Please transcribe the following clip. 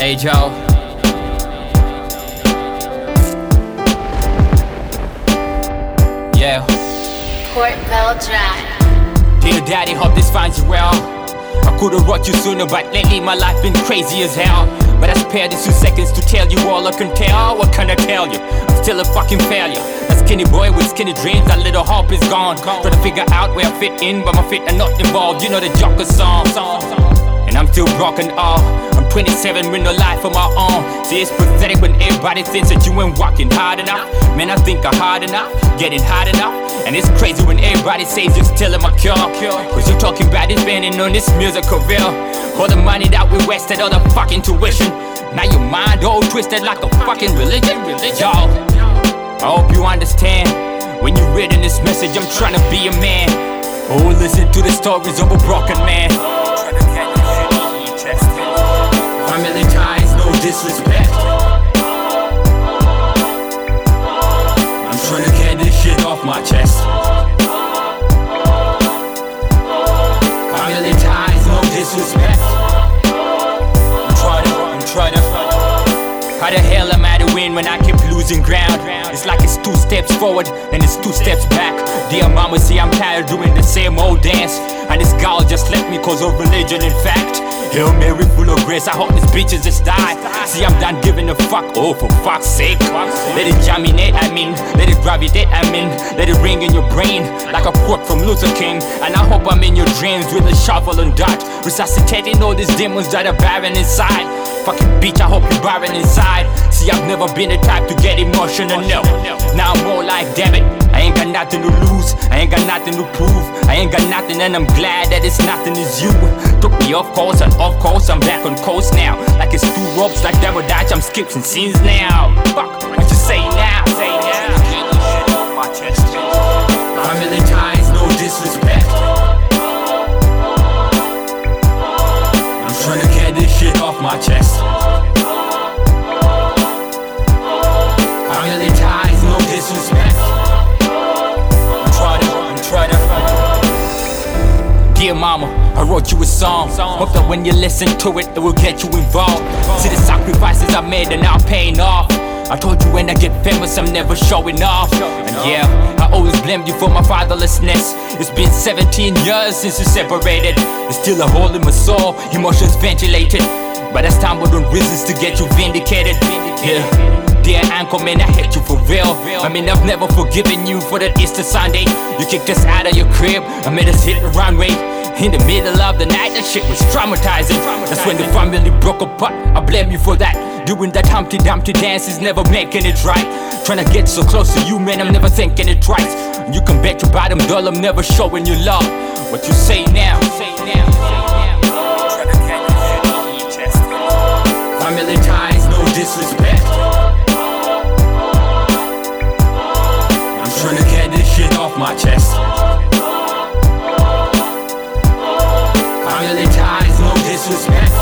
Hey Joe. Yeah. Port Bell Drive. Dear daddy, hope this finds you well. I could've wrote you sooner, but lately my life been crazy as hell. But I spared these two seconds to tell you all I can tell. What can I tell you? I'm still a fucking failure. A skinny boy with skinny dreams, that little hope is gone. Trying to figure out where I fit in, but my feet are not involved. You know the Joker song. And I'm still broken off. I'm 27 with no life of my own. See, it's pathetic when everybody thinks that you ain't working hard enough. Man, I think I'm hard enough, getting hard enough. And it's crazy when everybody says you're still in my cure. Cause you're talking about this spending on this music career. All the money that we wasted, all the fucking tuition. Now your mind all twisted like a fucking religion. Y'all, I hope you understand. When you're reading this message, I'm trying to be a man. Oh, listen to the stories of a broken man. Family ties, no disrespect. I'm trying to get this shit off my chest. Family ties, no disrespect. I'm trying to, I'm trying to. How the hell am I to win when I keep losing ground? It's like it's two steps forward and it's two steps back. Dear mama, see I'm tired doing the same old dance. And this girl just left me cause of religion, in fact. Hail Mary full of grace, I hope these bitches just die. See, I'm done giving a fuck, oh, for fuck's sake. Let it germinate, I mean, let it gravitate, I mean, let it ring in your brain like a quote from Luther King. And I hope I'm in your dreams with a shovel and dart, resuscitating all these demons that are barren inside. Fucking bitch, I hope you're barren inside. See, I've never been the type to get emotional, no. Now I'm more like, damn it, I ain't got nothing to lose, I ain't got nothing to prove, I ain't got nothing, and I'm glad that it's nothing is you. Took me off course, and off course, I'm back on coast now. Like it's two ropes, like double dutch, I'm skipping scenes now. Fuck, what you say now? Say now. Family ties, no disrespect. I'm trying to get this shit off my chest. Dear mama, I wrote you a song. Hope that when you listen to it, it will get you involved. See the sacrifices I made and now paying off. I told you when I get famous, I'm never showing off. And yeah, I always blamed you for my fatherlessness. It's been 17 years since we separated. There's still a hole in my soul, emotions ventilated. But that's time with the reasons to get you vindicated. Yeah. Dear uncle, man, I hate you for real. I mean, I've never forgiven you for that Easter Sunday. You kicked us out of your crib, I made us hit the runway. In the middle of the night, that shit was traumatizing. That's when the family broke apart. I blame you for that. Doing that Humpty Dumpty dance is never making it right. Trying to get so close to you, man, I'm never thinking it twice. You can bet your bottom dollar I'm never showing you love. What you say now? Say now. Disrespect.